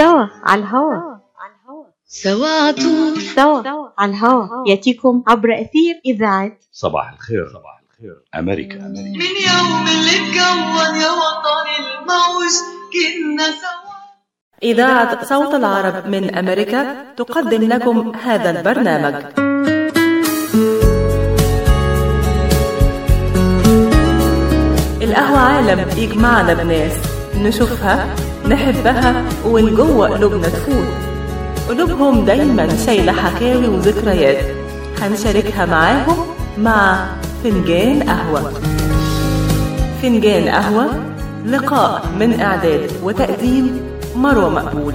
سوا على الهوا. سوا عطول سوا على الهوا. يأتيكم عبر أثير إذاعة. صباح الخير. صباح الخير. أمريكا. أمريكا من يوم اللي اتكون يا وطني الموج كنا سوا. إذاعة صوت العرب من أمريكا تقدم لكم هذا البرنامج. القهوة عالم يجمعنا بناس نشوفها نحبها ومن جوه قلوبنا تفوت. قلوبهم دايما شايلة حكاوي وذكريات. هنشاركها معاهم مع فنجان قهوة. فنجان قهوة لقاء من إعداد وتقديم مروة مقبول.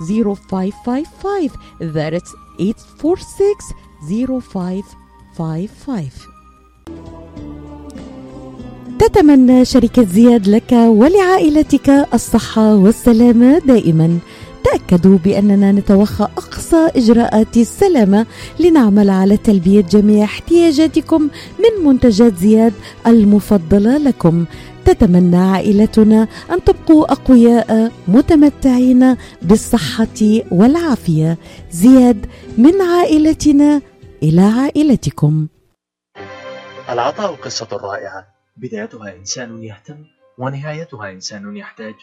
0555 that's 846 0555 تتمنى شركة زياد لك ولعائلتك الصحة والسلامة دائما. تأكدوا بأننا نتوخى أقصى إجراءات السلامة لنعمل على تلبية جميع احتياجاتكم من منتجات زياد المفضلة لكم. تتمنى عائلتنا أن تبقوا أقوياء متمتعين بالصحة والعافية. زياد من عائلتنا إلى عائلتكم. العطاء قصة رائعة. بدايتها إنسان يهتم ونهايتها إنسان يحتاج.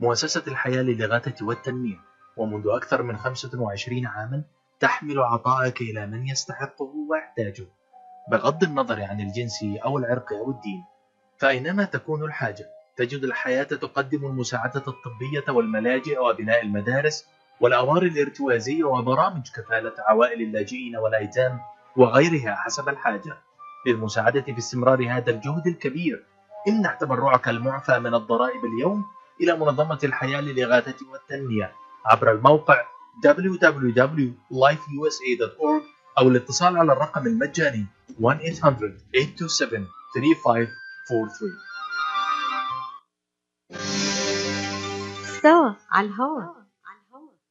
مؤسسة الحياة للإغاثة والتنمية. ومنذ أكثر من 25 عاما تحمل عطاءك إلى من يستحقه ويحتاجه. بغض النظر عن الجنس أو العرق أو الدين فأينما تكون الحاجة تجد الحياة تقدم المساعدة الطبية والملاجئ وبناء المدارس والأوار الارتوازية وبرامج كفالة عوائل اللاجئين والأيتام وغيرها حسب الحاجة. للمساعدة في استمرار هذا الجهد الكبير امنح تبرعك المعفى من الضرائب اليوم إلى منظمة الحياة للإغاثة والتنمية. عبر الموقع www.lifeusa.org أو الاتصال على الرقم المجاني 1-800-827-3543 سوا على الهوا.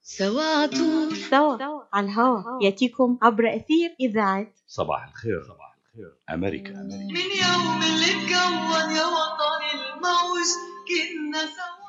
سوا عطول سوا على الهوا. يأتيكم عبر أثير إذاعة صباح الخير. صباح الخير. أمريكا أمريكا. من يوم اللي اتكون يا وطني الموج كنا سوا.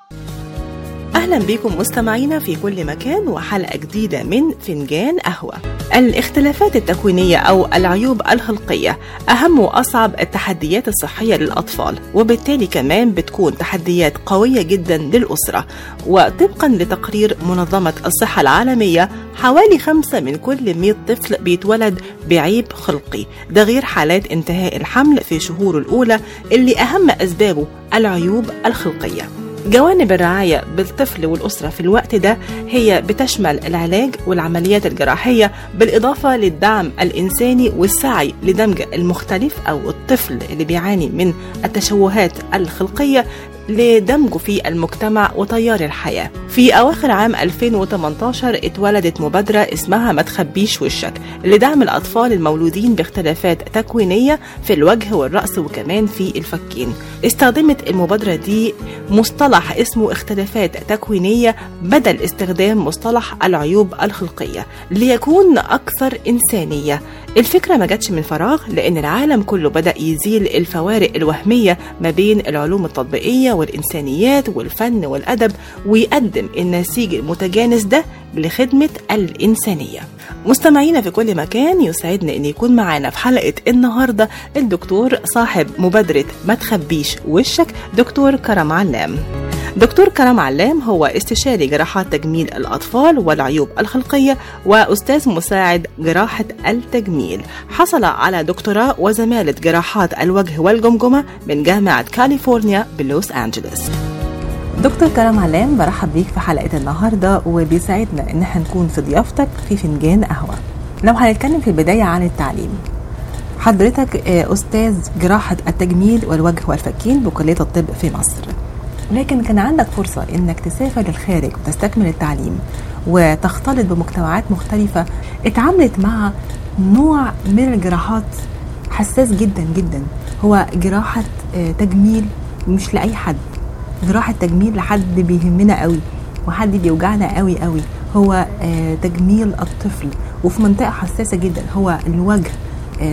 أهلا بكم مستمعينا في كل مكان وحلقة جديدة من فنجان قهوة. الاختلافات التكوينية أو العيوب الخلقية أهم وأصعب التحديات الصحية للأطفال وبالتالي كمان بتكون تحديات قوية جدا للأسرة. وطبقا لتقرير منظمة الصحة العالمية حوالي خمسة من كل 100 طفل بيتولد بعيب خلقي ده غير حالات انتهاء الحمل في شهوره الأولى اللي أهم أسبابه العيوب الخلقية. جوانب الرعاية بالطفل والأسرة في الوقت ده هي بتشمل العلاج والعمليات الجراحية بالإضافة للدعم الإنساني والسعي لدمج المختلف أو الطفل اللي بيعاني من التشوهات الخلقية لدمجه في المجتمع وتيار الحياة. في أواخر عام 2018 اتولدت مبادرة اسمها ما تخبيش وشك لدعم الأطفال المولودين باختلافات تكوينية في الوجه والرأس وكمان في الفكين. استخدمت المبادرة دي مصطلح اسمه اختلافات تكوينية بدل استخدام مصطلح العيوب الخلقية ليكون أكثر إنسانية. الفكرة ما جاتش من فراغ لأن العالم كله بدأ يزيل الفوارق الوهمية ما بين العلوم التطبيقية والإنسانيات والفن والأدب ويقدم النسيج المتجانس ده لخدمة الإنسانية. مستمعينا في كل مكان يسعدنا أن يكون معانا في حلقة النهاردة الدكتور صاحب مبادرة ما تخبيش وشك دكتور كرم علام. دكتور كرم علام هو استشاري جراحات تجميل الأطفال والعيوب الخلقية وأستاذ مساعد جراحة التجميل. حصل على دكتوراه وزمالة جراحات الوجه والجمجمة من جامعة كاليفورنيا بلوس أنجلوس. دكتور كرم علام برحب بيك في حلقة النهاردة وبيسعدنا إن إحنا نكون في ضيافتك في فنجان قهوة. لو هنتكلم في البداية عن التعليم حضرتك آه، أستاذ جراحة التجميل والوجه والفكين بكلية الطب في مصر. لكن كان عندك فرصة إنك تسافر للخارج وتستكمل التعليم وتختلط بمجتمعات مختلفة. اتعاملت مع نوع من الجراحات حساس جدا جدا. هو جراحة آه، تجميل مش لأي حد. جراحة تجميل لحد بيهمنا قوي وحد بيوجعنا قوي قوي. هو آه، تجميل الطفل وفي منطقة حساسة جدا. هو الوجه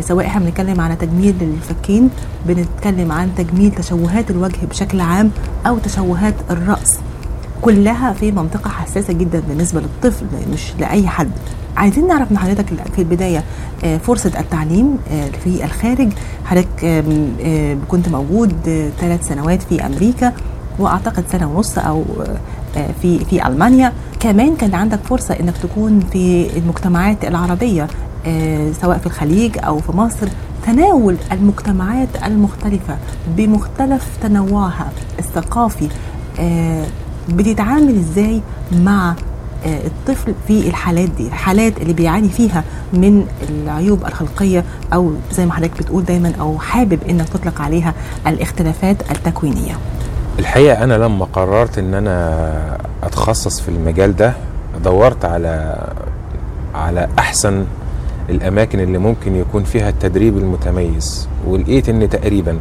سواء إحنا بنتكلم على تجميل للفكين بنتكلم عن تجميل تشوهات الوجه بشكل عام أو تشوهات الرأس. كلها في منطقة حساسة جدا بالنسبة للطفل مش لأي حد. عايزين نعرف من حضرتك في البداية آه، فرصة التعليم آه، في الخارج. حضرتك آه، كنت موجود ثلاث سنوات في أمريكا وأعتقد سنة ونص آه، في في ألمانيا. كمان كان عندك فرصة إنك تكون في المجتمعات العربية. آه، سواء في الخليج أو في مصر تناول المجتمعات المختلفة بمختلف تنوعها الثقافي. آه، بتتعامل إزاي مع آه، الطفل في الحالات دي؟ الحالات اللي بيعاني فيها من العيوب الخلقية أو زي ما حضرتك بتقول دايما أو حابب إنك تطلق عليها الاختلافات التكوينية. الحقيقة أنا لما قررت إن أنا أتخصص في المجال ده دورت على على أحسن الأماكن اللي ممكن يكون فيها التدريب المتميز. ولقيت إن تقريبا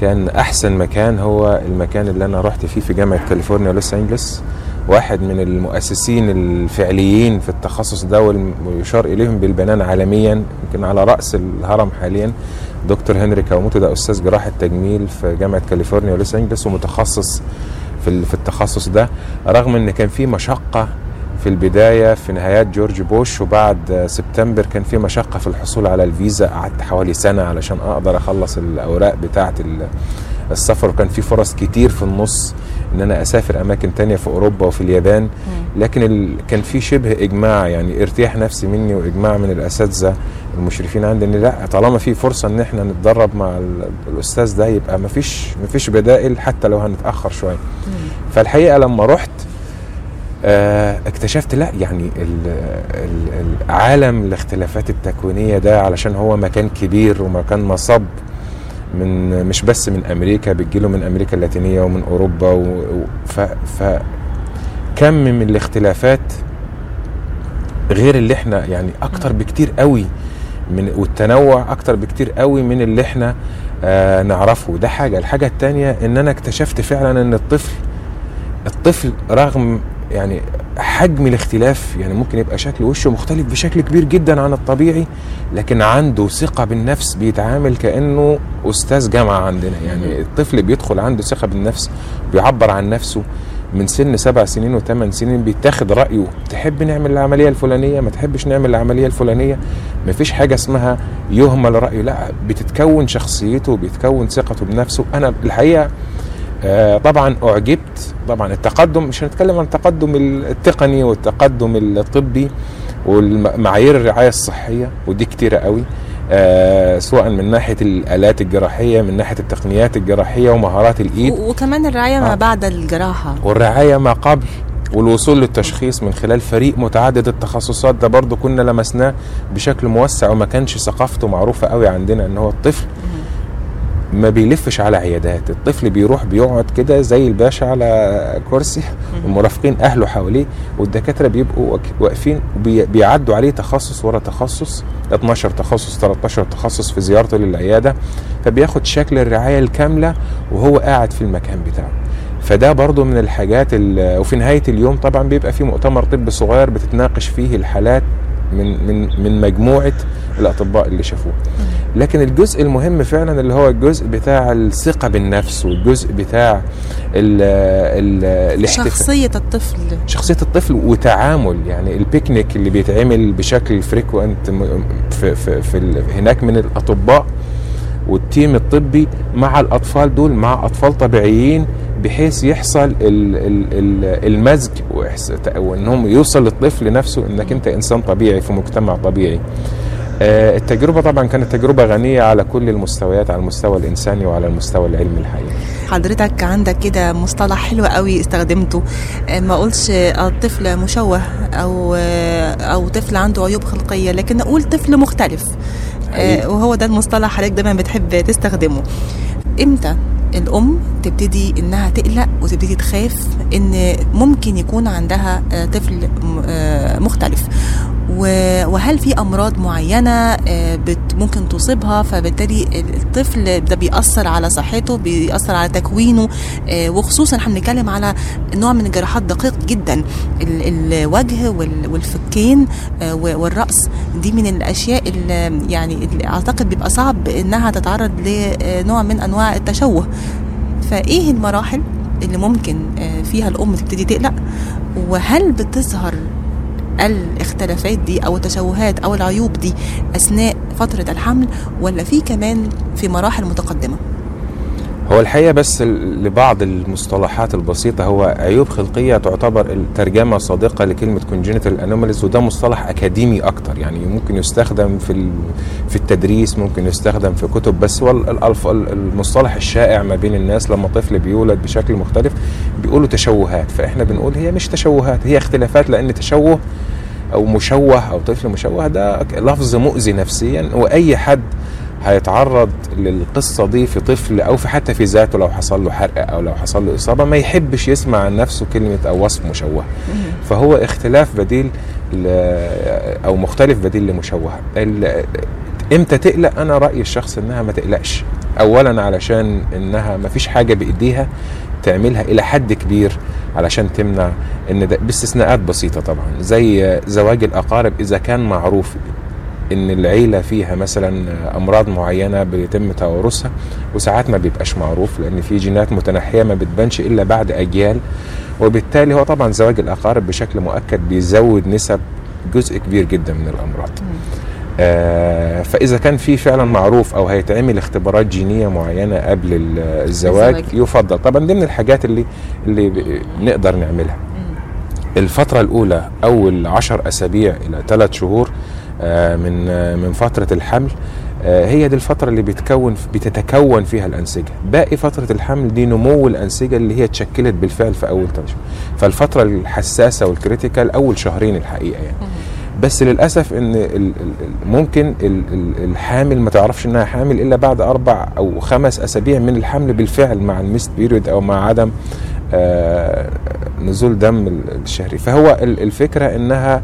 كان أحسن مكان هو المكان اللي أنا رحت فيه في جامعة كاليفورنيا لوس أنجلوس. واحد من المؤسسين الفعليين في التخصص ده ويشار إليهم بالبنان عالميا يمكن على رأس الهرم حاليا. دكتور هنري كاوموتو ده أستاذ جراحة تجميل في جامعة كاليفورنيا لوس أنجلوس ومتخصص في التخصص ده. رغم إن كان في مشقة في البداية في نهايات جورج بوش وبعد سبتمبر كان في مشقة في الحصول على الفيزا. قعدت حوالي سنة علشان أقدر أخلص الأوراق بتاعة ال- السفر وكان في فرص كتير في النص إن أنا أسافر أماكن تانية في أوروبا وفي اليابان. لكن ال... كان في شبه إجماع يعني ارتياح نفسي مني وإجماع من الأساتذة المشرفين عندي إن لأ طالما في فرصة إن إحنا نتدرب مع ال- الأستاذ ده يبقى مفيش مفيش بدائل حتى لو هنتأخر شوية. فالحقيقة لما رحت اكتشفت لا يعني ال- ال- العالم الاختلافات التكوينية ده علشان هو مكان كبير ومكان مصب من مش بس من أمريكا بتجيله من أمريكا اللاتينية ومن أوروبا و- ف, ف كم من الاختلافات غير اللي إحنا يعني أكتر بكتير قوي من والتنوع أكتر بكتير قوي من اللي إحنا آه نعرفه. ده حاجة. الحاجة التانية إن أنا اكتشفت فعلا إن الطفل الطفل رغم يعني حجم الاختلاف يعني ممكن يبقى شكل وشه مختلف بشكل كبير جدا عن الطبيعي لكن عنده ثقة بالنفس بيتعامل كأنه أستاذ جامعة عندنا. يعني الطفل بيدخل عنده ثقة بالنفس بيعبر عن نفسه. من سن سبع سنين وثمان سنين بيتاخد رأيه. تحب نعمل العملية الفلانية؟ ما تحبش نعمل العملية الفلانية؟ مفيش حاجة اسمها يهمل رأيه. لا بتتكون شخصيته بيتكون ثقته بنفسه. أنا الحقيقة طبعا أعجبت. طبعا التقدم مش هنتكلم عن التقدم التقني والتقدم الطبي والمعايير الرعاية الصحية ودي كتيرة قوي. آه، سواء من ناحية الآلات الجراحية من ناحية التقنيات الجراحية ومهارات الإيد. وكمان الرعاية ما آه. بعد الجراحة. والرعاية ما قبل والوصول للتشخيص من خلال فريق متعدد التخصصات ده برضو كنا لمسناه بشكل موسع وما كانش ثقافته معروفة قوي عندنا إن هو الطفل. ما بيلفش على عيادات. الطفل بيروح بيقعد كده زي الباشا على كرسي والمرافقين أهله حواليه والدكاترة بيبقوا واقفين بيعدوا عليه تخصص ورا تخصص 12 تخصص 13 تخصص في زيارته للعيادة. فبياخد شكل الرعاية الكاملة وهو قاعد في المكان بتاعه. فده برضو من الحاجات ال- وفي نهاية اليوم طبعا بيبقى في مؤتمر طب صغير بتتناقش فيه الحالات من من من مجموعة الأطباء اللي شافوه. لكن الجزء المهم فعلا اللي هو الجزء بتاع الثقة بالنفس والجزء بتاع ال ال الاحتفال. شخصية الطفل. شخصية الطفل وتعامل يعني البيكنيك اللي بيتعمل بشكل frequent في, في, في هناك من الأطباء والتيم الطبي مع الأطفال دول مع أطفال طبيعيين بحيث يحصل ال- ال- ال- المزج وإنهم يوصل للطفل نفسه إنك أنت إنسان طبيعي في مجتمع طبيعي. التجربة طبعا كانت تجربة غنية على كل المستويات على المستوى الإنساني وعلى المستوى العلمي الحقيقي. حضرتك عندك كده مصطلح حلو قوي استخدمته. آه، ما اقولش آه، طفل مشوه أو آه، أو طفل عنده عيوب خلقية لكن أقول طفل مختلف. آه، حقيقي. وهو ده المصطلح حضرتك دايما بتحب تستخدمه. إمتى الأم تبتدي إنها تقلق وتبتدي تخاف إن ممكن يكون عندها آه، طفل آه، مختلف. وهل في أمراض معينة آه، ممكن تصيبها؟ فبالتالي الطفل ده بيأثر على صحته بيأثر على تكوينه وخصوصا إحنا بنتكلم على نوع من الجراحات دقيق جدا. ال- الوجه وال- والفكين والرأس. دي من الأشياء اللي يعني أعتقد بيبقى صعب إنها تتعرض لنوع من أنواع التشوه. فإيه المراحل اللي ممكن آه، فيها الأم تبتدي تقلق؟ وهل بتظهر الاختلافات دي أو التشوهات أو العيوب دي أثناء فترة الحمل ولا في كمان في مراحل متقدمة؟ هو الحقيقة بس لبعض المصطلحات البسيطة هو عيوب خلقية تعتبر الترجمة صادقة لكلمة congenital anomalies وده مصطلح أكاديمي أكتر. يعني ممكن يستخدم في في التدريس ممكن يستخدم في كتب بس هو المصطلح الشائع ما بين الناس. لما طفل بيولد بشكل مختلف بيقولوا تشوهات. فإحنا بنقول هي مش تشوهات هي اختلافات لأن تشوه أو مشوه أو طفل مشوه ده لفظ مؤذي نفسيا وأي حد هيتعرض للقصة دي في طفل أو في حتى في ذاته لو حصل له حرق أو لو حصل له إصابة ما يحبش يسمع عن نفسه كلمة أو وصف مشوه. فهو اختلاف بديل أو مختلف بديل لمشوه. إمتى تقلق؟ أنا رأيي الشخص إنها ما تقلقش. اولا علشان إنها ما فيش حاجة بإيديها تعملها إلى حد كبير علشان تمنع إن ده باستثناءات بسيطة طبعا زي زواج الأقارب إذا كان معروف. إن العيلة فيها مثلا أمراض معينة بيتم توارثها وساعات ما بيبقاش معروف لأن في جينات متنحية ما بتبانش إلا بعد أجيال وبالتالي هو طبعا زواج الأقارب بشكل مؤكد بيزود نسب جزء كبير جدا من الأمراض. آه فإذا كان في فعلا معروف أو هيتعمل اختبارات جينية معينة قبل ال- الزواج الزواج. يفضل. طبعا ضمن الحاجات اللي اللي نقدر نعملها. الفترة الأولى أول عشر أسابيع إلى ثلاث شهور آه، من آه، من فترة الحمل آه، هي دي الفترة اللي بتكون بتتكون فيها الأنسجة. باقي فترة الحمل دي نمو الأنسجة اللي هي اتشكلت بالفعل في أول ثلاث شهور. فالفترة الحساسة وال critical أول شهرين الحقيقة يعني. بس للأسف إن ممكن ال- ال- الحامل ما تعرفش إنها حامل إلا بعد أربع أو خمس أسابيع من الحمل بالفعل مع ال missed period أو مع عدم نزول دم ال- الشهري. فهو ال- الفكرة إنها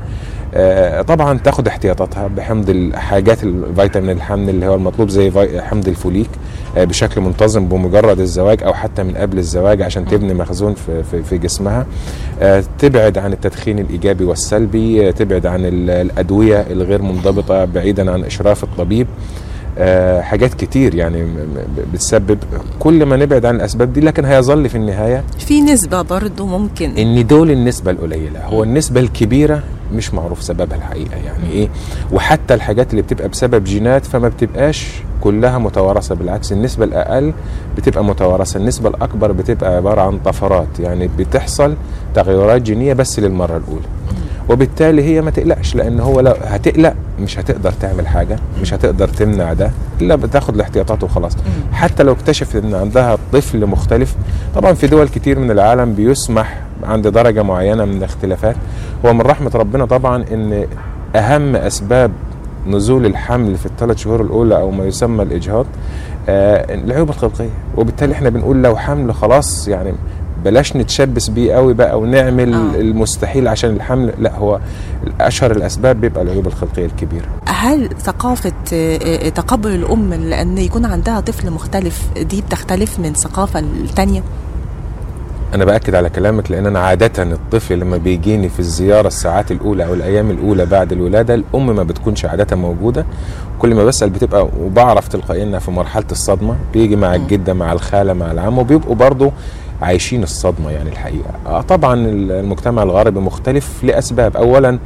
آه، طبعا تاخد احتياطاتها بحمض الحاجات الفيتامين الحمل اللي هو المطلوب زي حمض الفوليك آه، بشكل منتظم بمجرد الزواج أو حتى من قبل الزواج عشان تبني مخزون في, في, جسمها. آه، تبعد عن التدخين الإيجابي والسلبي آه، تبعد عن ال- الأدوية الغير منضبطة بعيدا عن إشراف الطبيب. آه، حاجات كتير يعني بتسبب كل ما نبعد عن الأسباب دي لكن هيظل في النهاية في نسبة برضو ممكن. إن دول النسبة القليلة هو النسبة الكبيرة مش معروف سببها الحقيقة يعني إيه. وحتى الحاجات اللي بتبقى بسبب جينات فما بتبقاش كلها متوارثة بالعكس النسبة الأقل بتبقى متوارثة النسبة الأكبر بتبقى عبارة عن طفرات يعني بتحصل تغيرات جينية بس للمرة الأولى. وبالتالي هي ما تقلقش لأن هو لو هتقلق مش هتقدر تعمل حاجة مش هتقدر تمنع ده إلا بتاخد الاحتياطات وخلاص. حتى لو اكتشفت إن عندها طفل مختلف طبعا في دول كتير من العالم بيسمح عند درجة معينة من الاختلافات هو من رحمة ربنا طبعا إن أهم أسباب نزول الحمل في الثلاث شهور الأولى أو ما يسمى الإجهاض آه العيوب الخلقيه وبالتالي إحنا بنقول لو حمل خلاص يعني بلاش نتشبث بيه قوي بقى ونعمل آه. المستحيل عشان الحمل لا هو أشهر الأسباب بيبقى العيوب الخلقية الكبيرة هل ثقافة آه، آه، تقبل الأم لأن يكون عندها طفل مختلف دي بتختلف من ثقافة للتانية؟ أنا بأكد على كلامك لأن أنا عادة الطفل لما بيجيني في الزيارة الساعات الأولى أو الأيام الأولى بعد الولادة الأم ما بتكونش عادة موجودة كل ما بسأل بتبقى وبعرف تلقائيا في مرحلة الصدمة بيجي مع الجدة مع الخالة مع العم وبيبقوا برضه عايشين الصدمة يعني الحقيقة. آه طبعا المجتمع الغربي مختلف لأسباب. اولا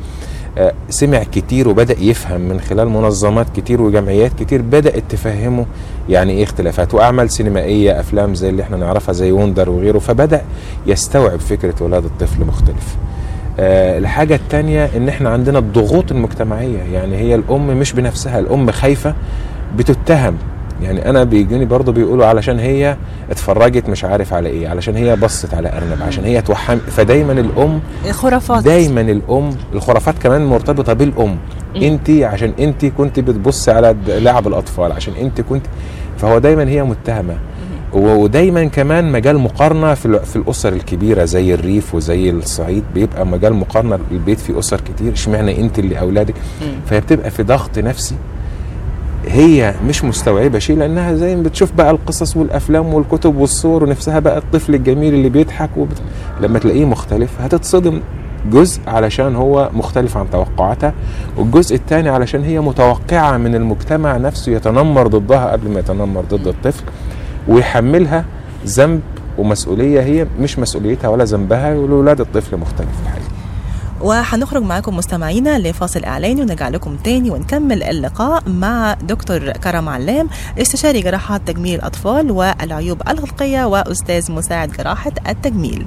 آه، سمع كتير وبدأ يفهم من خلال منظمات كتير وجمعيات كتير بدأت تفهمه يعني إيه اختلافات. وأعمال سينمائية أفلام زي اللي إحنا نعرفها زي وندر وغيره فبدأ يستوعب فكرة ولاده الطفل مختلف. آه، الحاجة التانية إن إحنا عندنا الضغوط المجتمعية. يعني هي الأم مش بنفسها الأم خايفة بتتهم. يعني أنا بيجوني برضه بيقولوا علشان هي اتفرجت مش عارف على إيه علشان هي بصت على أرنب عشان هي توحم فدايما الأم خرافات دايما الأم الخرافات كمان مرتبطة بالأم. أنت عشان أنت كنت بتبصي على لعب الأطفال عشان أنت كنت فهو دايما هي متهمة. ودايما كمان مجال مقارنة في في الأسر الكبيرة زي الريف وزي الصعيد بيبقى مجال مقارنة البيت فيه أسر كتير اشمعنى أنت اللي أولادك؟ فهي بتبقى في ضغط نفسي. هي مش مستوعبة شيء لأنها زي ما بتشوف بقى القصص والأفلام والكتب والصور ونفسها بقى الطفل الجميل اللي بيضحك وبت... لما تلاقيه مختلف هتتصدم جزء علشان هو مختلف عن توقعاتها والجزء الثاني علشان هي متوقعة من المجتمع نفسه يتنمر ضدها قبل ما يتنمر ضد الطفل ويحملها ذنب ومسؤولية هي مش مسؤوليتها ولا ذنبها ولولاد الطفل مختلف. الحقيقة وهنخرج معاكم مستمعينا لفاصل اعلاني ونرجع لكم تاني ونكمل اللقاء مع دكتور كرم علام استشاري جراحات تجميل الاطفال والعيوب الخلقيه وأستاذ مساعد جراحة التجميل.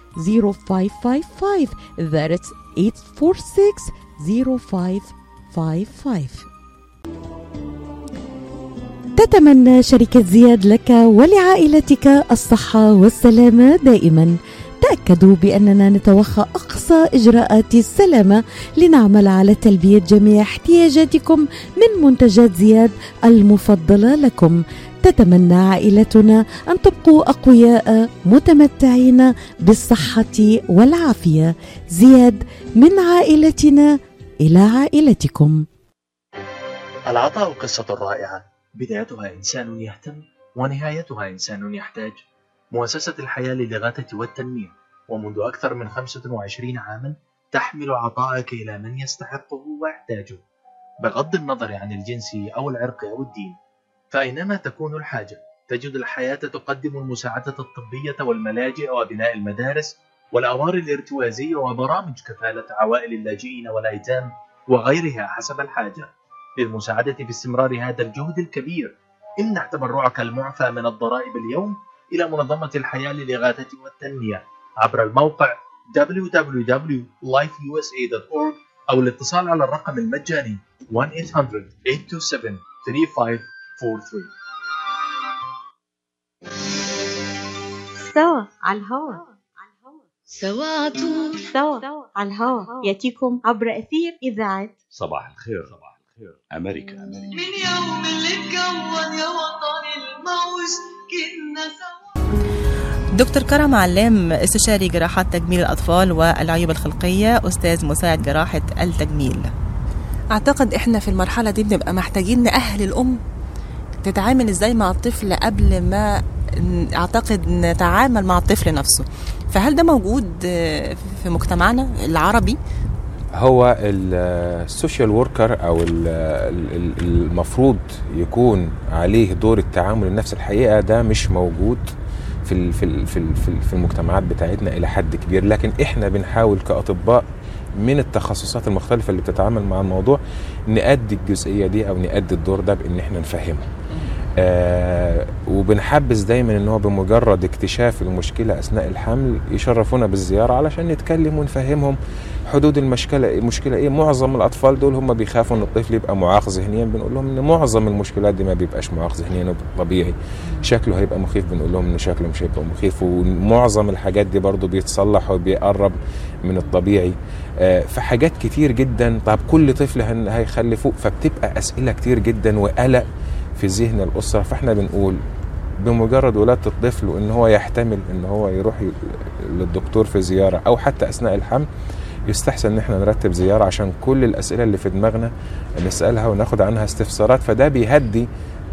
0555 That's 846 0555 تتمنى شركة زياد لك ولعائلتك الصحة والسلامة دائما. تأكدوا بأننا نتوخى أقصى إجراءات السلامة لنعمل على تلبية جميع احتياجاتكم من منتجات زياد المفضلة لكم. تتمنى عائلتنا أن تبقوا أقوياء متمتعين بالصحة والعافية. زياد من عائلتنا إلى عائلتكم. العطاء قصة رائعة. بدايتها إنسان يهتم ونهايتها إنسان يحتاج. مؤسسة الحياة للإغاثة والتنمية. ومنذ أكثر من 25 عاما تحمل عطاءك إلى من يستحقه ويحتاجه. بغض النظر عن الجنس أو العرق أو الدين فأينما تكون الحاجة تجد الحياة تقدم المساعدة الطبية والملاجئ وبناء المدارس والأوار الارتوازية وبرامج كفالة عوائل اللاجئين والأيتام وغيرها حسب الحاجة. للمساعدة باستمرار هذا الجهد الكبير امنح تبرعك المعفى من الضرائب اليوم إلى منظمة الحياة للإغاثة والتنمية. عبر الموقع www.lifeusa.org أو الاتصال على الرقم المجاني 1-800-827-3543 سوا على الهوا. سوا عطول سوا على الهوا. يأتيكم عبر أثير إذاعة صباح الخير. صباح الخير. أمريكا. أمريكا. من يوم اللي اتكون يا وطن الموج. كنا سوا. دكتور كرم علام استشاري جراحات تجميل الأطفال والعيوب الخلقية أستاذ مساعد جراحة التجميل. أعتقد إحنا في المرحلة دي بنبقى محتاجين نأهل الأم تتعامل إزاي مع الطفل قبل ما أعتقد نتعامل مع الطفل نفسه. فهل ده موجود في مجتمعنا العربي؟ هو السوشيال وركر أو ال- ال- ال- المفروض يكون عليه دور التعامل النفسي الحقيقة ده مش موجود في في في في المجتمعات بتاعتنا إلى حد كبير. لكن إحنا بنحاول كأطباء من التخصصات المختلفة اللي بتتعامل مع الموضوع نأدي الجزئية دي أو نأدي الدور ده بإن إحنا نفهمه. آه وبنحبس دايما إن هو بمجرد اكتشاف المشكلة أثناء الحمل يشرفونا بالزيارة علشان نتكلم ونفهمهم حدود المشكلة المشكلة إيه. معظم الأطفال دول هم بيخافوا إن الطفل يبقى معاق ذهنيا. بنقول لهم إن معظم المشكلات دي ما بيبقاش معاق ذهنيا طبيعي شكله هيبقى مخيف. بنقول لهم إن شكله مش هيبقى مخيف. ومعظم الحاجات دي برضو بيتصلح وبيقرب من الطبيعي. آه فحاجات كتير جدا. طب كل طفل هيخلفوه فبتبقى أسئلة كتير جدا وقلق. في ذهن الأسرة فإحنا بنقول بمجرد ولادة الطفل وإن هو يحتمل إن هو يروح للدكتور في زيارة أو حتى أثناء الحمل يستحسن إن إحنا نرتب زيارة عشان كل الأسئلة اللي في دماغنا نسألها وناخد عنها استفسارات. فده بيهدي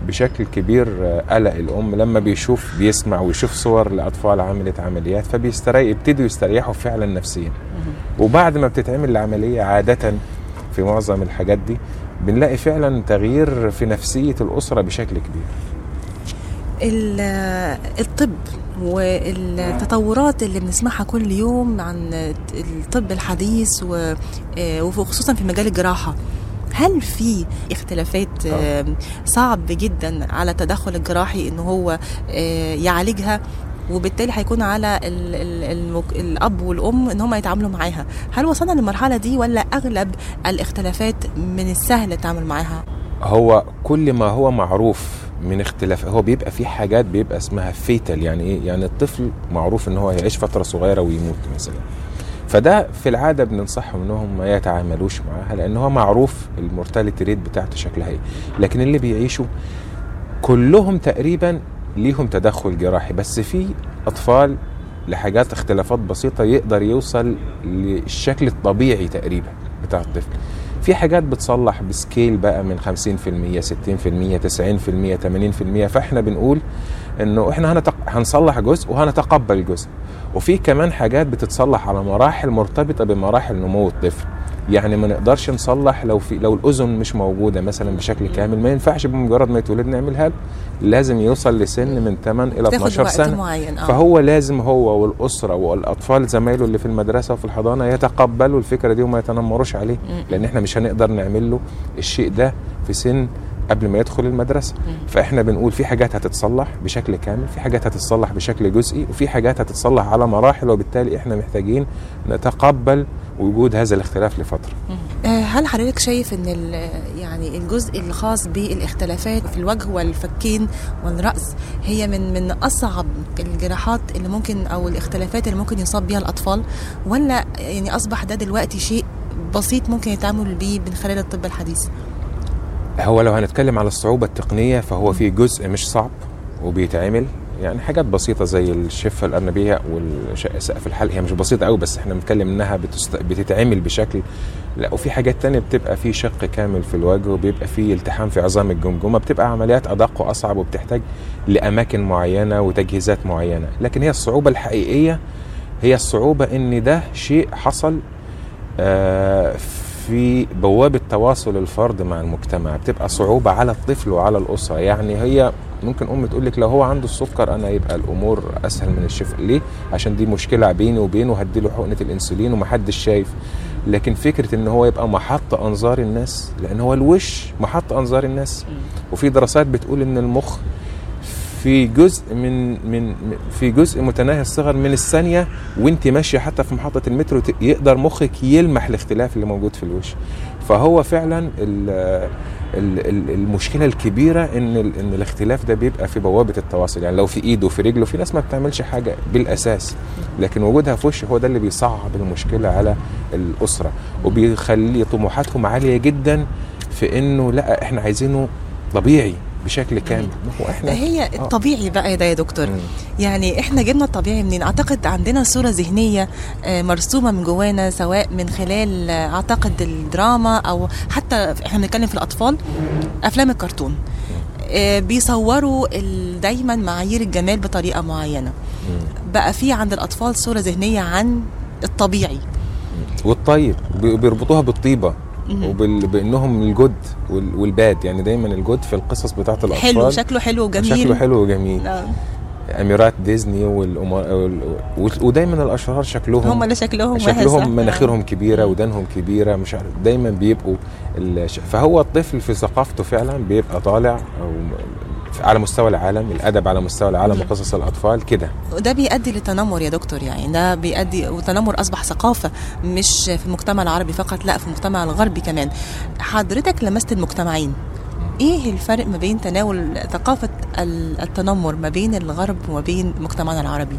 بشكل كبير آه، قلق الأم لما بيشوف بيسمع ويشوف صور لأطفال عملت عمليات فبيستريح يبتدوا يستريحوا فعلا نفسيا. وبعد ما بتتعمل العملية عاده في معظم الحاجات دي بنلاقي فعلا تغيير في نفسية الأسرة بشكل كبير. ال- الطب والتطورات اللي بنسمعها كل يوم عن الطب الحديث آه، وخصوصا في مجال الجراحة هل في اختلافات آه، صعب جدا على التدخل الجراحي إن هو آه، يعالجها؟ وبالتالي هيكون على ال ال المك... الأب والأم إن هم يتعاملوا معاها. هل وصلنا للمرحلة دي ولا أغلب الاختلافات من السهل التعامل معاها؟ هو كل ما هو معروف من اختلاف هو بيبقى في حاجات بيبقى اسمها فيتال يعني إيه؟ يعني الطفل معروف إن هو هيعيش فترة صغيرة ويموت مثلا. فده في العادة بننصحهم انهم ما يتعاملوش معاها لأن هو معروف ال mortality rate بتاعته شكلها إيه. لكن اللي بيعيشوا كلهم تقريبا ليهم تدخل جراحي بس في أطفال لحاجات اختلافات بسيطة يقدر يوصل للشكل الطبيعي تقريبا بتاع الطفل. في حاجات بتصلح ب scale بقى من 50% 60% 90% 80% فإحنا بنقول إنه إحنا هنتق... هنصلح جزء وهنتقبل جزء. وفي كمان حاجات بتتصلح على مراحل مرتبطة بمراحل نمو الطفل. يعني ما نقدرش نصلح لو في لو الأذن مش موجودة مثلا بشكل كامل. ما ينفعش بمجرد ما يتولد نعملها له لازم يوصل لسن من 8 إلى تاخد 12 وقت سنة. معين آه. فهو لازم هو والأسرة والأطفال زمايله اللي في المدرسة وفي الحضانة يتقبلوا الفكرة دي وما يتنمروش عليه. مم. لأن إحنا مش هنقدر نعمل له الشيء ده في سن قبل ما يدخل المدرسة. فإحنا بنقول في حاجات هتتصلح بشكل كامل في حاجات هتتصلح بشكل جزئي وفي حاجات هتصلح على مراحل وبالتالي إحنا محتاجين نتقبل وجود هذا الاختلاف لفترة. آه، هل حضرتك شايف إن يعني الجزء الخاص بالاختلافات في الوجه والفكين والرأس هي من من أصعب الجراحات اللي ممكن أو الاختلافات اللي ممكن يصاب بيها الأطفال؟ ولا يعني أصبح ده دلوقتي شيء بسيط ممكن يتعامل بيه من خلال الطب الحديث؟ هو لو هنتكلم على الصعوبة التقنية فهو في جزء مش صعب وبيتعمل. يعني حاجات بسيطة زي الشفة الأرنبية والسقف الحلق هي مش بسيطة قوي بس إحنا بنتكلم إنها بتست... بتتعمل بشكل لا وفي حاجات تانية بتبقى في شق كامل في الوجه وبيبقى في التحام في عظام الجمجمة. بتبقى عمليات أدق وأصعب وبتحتاج لأماكن معينة وتجهيزات معينة. لكن هي الصعوبة الحقيقية هي الصعوبة إن ده شيء حصل آه، في بوابة تواصل الفرد مع المجتمع. بتبقى صعوبة على الطفل وعلى الأسرة. يعني هي ممكن أم تقول لك لو هو عنده السكر أنا يبقى الأمور أسهل من الشفاء ليه؟ عشان دي مشكلة بيني وبينه هديله حقنة الأنسولين ومحدش شايف. لكن فكرة إن هو يبقى محط أنظار الناس لأن هو الوش محط أنظار الناس. وفي دراسات بتقول إن المخ في جزء من من في جزء متناهي الصغر من الثانية وانت ماشية حتى في محطة المترو يقدر مخك يلمح الاختلاف اللي موجود في الوش. فهو فعلا المشكلة الكبيرة إن إن الاختلاف ده بيبقى في بوابة التواصل. يعني لو في ايده وفي رجله في ناس ما بتعملش حاجة بالأساس لكن وجودها في وشه هو ده اللي بيصعب المشكلة على الأسرة وبيخلي طموحاتهم عالية جدا في إنه لأ إحنا عايزينه طبيعي. بشكل كامل هو إحنا هي آه. الطبيعي بقى ده يا دكتور مم. يعني إحنا جبنا الطبيعي منين أعتقد عندنا صورة ذهنية آه، مرسومة من جوانا سواء من خلال آه، أعتقد الدراما أو حتى إحنا بنتكلم في الأطفال أفلام الكرتون بيصوروا دايما معايير الجمال بطريقة معينة. بقى في عند الأطفال صورة ذهنية عن الطبيعي والطيب بي- بيربطوها بالطيبة. وبانهم الجود وال- والباد. يعني دايما الجود في القصص بتاعت الأطفال حلو شكله حلو وجميل. شكله حلو وجميل. آه، أميرات ديزني والأمار... وال... وال- ودايما الأشرار شكلهم هم اللي شكلهم؟ شكلهم مناخيرهم كبيرة ودانهم كبيرة مش عارف دايما بيبقوا الش... فهو الطفل في ثقافته فعلا بيبقى طالع أو على مستوى العالم الأدب على مستوى العالم. وقصص الأطفال كده. وده بيؤدي للتنمر يا دكتور يعني ده بيؤدي والتنمر أصبح ثقافة مش في المجتمع العربي فقط لا في المجتمع الغربي كمان. حضرتك لمست المجتمعين. إيه الفرق ما بين تناول ثقافة ال- التنمر ما بين الغرب وما بين مجتمعنا العربي؟